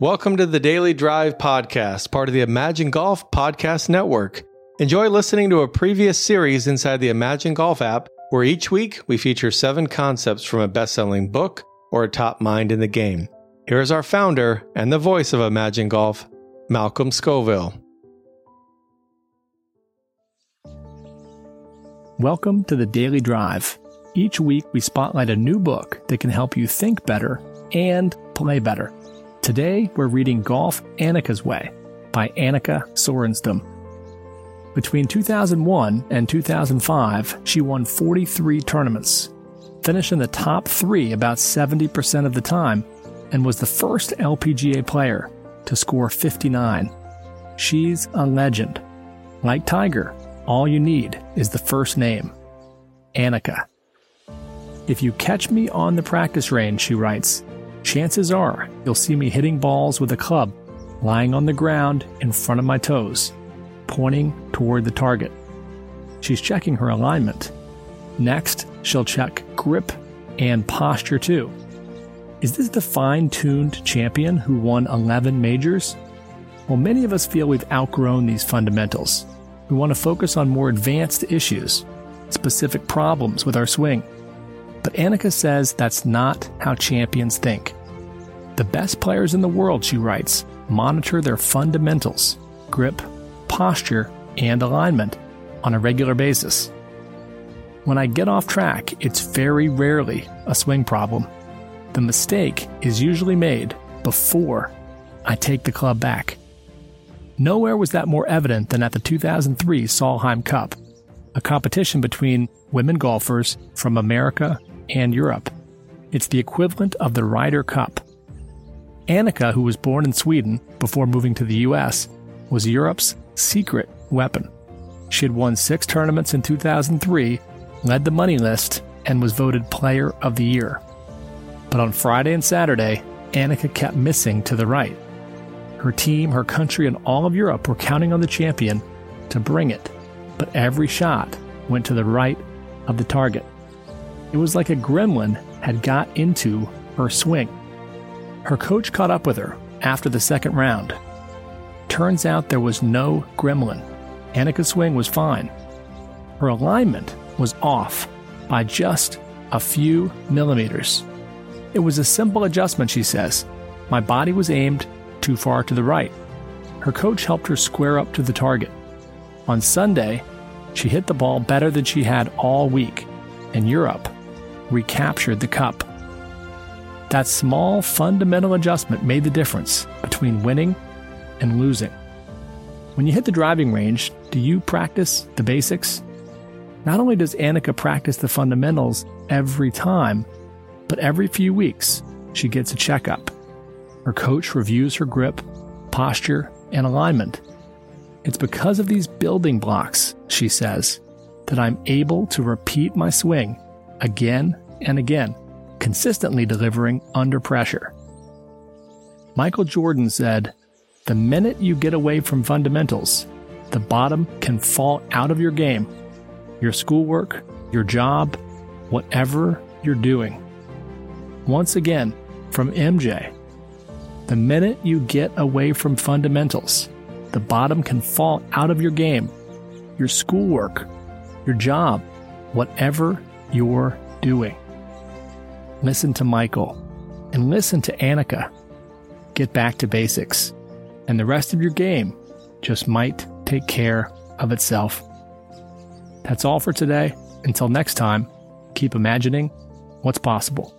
Welcome to the Daily Drive Podcast, part of the Imagine Golf Podcast Network. Enjoy listening to a previous series inside the Imagine Golf app, where each week we feature seven concepts from a best selling book or a top mind in the game. Here is our founder and the voice of Imagine Golf, Malcolm Scoville. Welcome to the Daily Drive. Each week we spotlight a new book that can help you think better and play better. Today, we're reading Golf Annika's Way by Annika Sorenstam. Between 2001 and 2005, she won 43 tournaments, finished in the top three about 70% of the time, and was the first LPGA player to score 59. She's a legend. Like Tiger, all you need is the first name Annika. If you catch me on the practice range, she writes, chances are you'll see me hitting balls with a club lying on the ground in front of my toes, pointing toward the target. She's checking her alignment. Next, she'll check grip and posture too. Is this the fine tuned champion who won 11 majors? Well, many of us feel we've outgrown these fundamentals. We want to focus on more advanced issues, specific problems with our swing. But Annika says that's not how champions think. The best players in the world, she writes, monitor their fundamentals grip, posture, and alignment on a regular basis. When I get off track, it's very rarely a swing problem. The mistake is usually made before I take the club back. Nowhere was that more evident than at the 2003 Solheim Cup, a competition between women golfers from America and Europe. It's the equivalent of the Ryder Cup. Annika, who was born in Sweden before moving to the US, was Europe's secret weapon. She had won six tournaments in 2003, led the money list, and was voted Player of the Year. But on Friday and Saturday, Annika kept missing to the right. Her team, her country, and all of Europe were counting on the champion to bring it, but every shot went to the right of the target. It was like a gremlin had got into her swing. Her coach caught up with her after the second round. Turns out there was no gremlin. Annika's swing was fine. Her alignment was off by just a few millimeters. It was a simple adjustment, she says. My body was aimed too far to the right. Her coach helped her square up to the target. On Sunday, she hit the ball better than she had all week. and Europe, recaptured the cup. That small fundamental adjustment made the difference between winning and losing. When you hit the driving range, do you practice the basics? Not only does Annika practice the fundamentals every time, but every few weeks she gets a checkup. Her coach reviews her grip, posture, and alignment. It's because of these building blocks, she says, that I'm able to repeat my swing again and again, consistently delivering under pressure. Michael Jordan said, The minute you get away from fundamentals, the bottom can fall out of your game, your schoolwork, your job, whatever you're doing. Once again, from MJ, the minute you get away from fundamentals, the bottom can fall out of your game, your schoolwork, your job, whatever you're doing. Listen to Michael and listen to Annika. Get back to basics, and the rest of your game just might take care of itself. That's all for today. Until next time, keep imagining what's possible.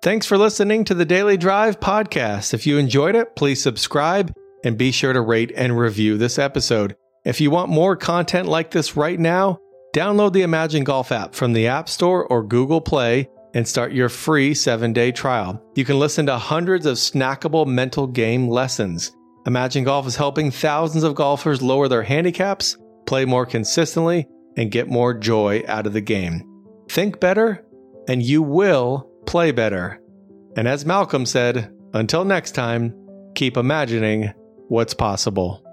Thanks for listening to the Daily Drive podcast. If you enjoyed it, please subscribe and be sure to rate and review this episode. If you want more content like this right now, download the Imagine Golf app from the App Store or Google Play and start your free seven day trial. You can listen to hundreds of snackable mental game lessons. Imagine Golf is helping thousands of golfers lower their handicaps, play more consistently, and get more joy out of the game. Think better, and you will play better. And as Malcolm said, until next time, keep imagining what's possible.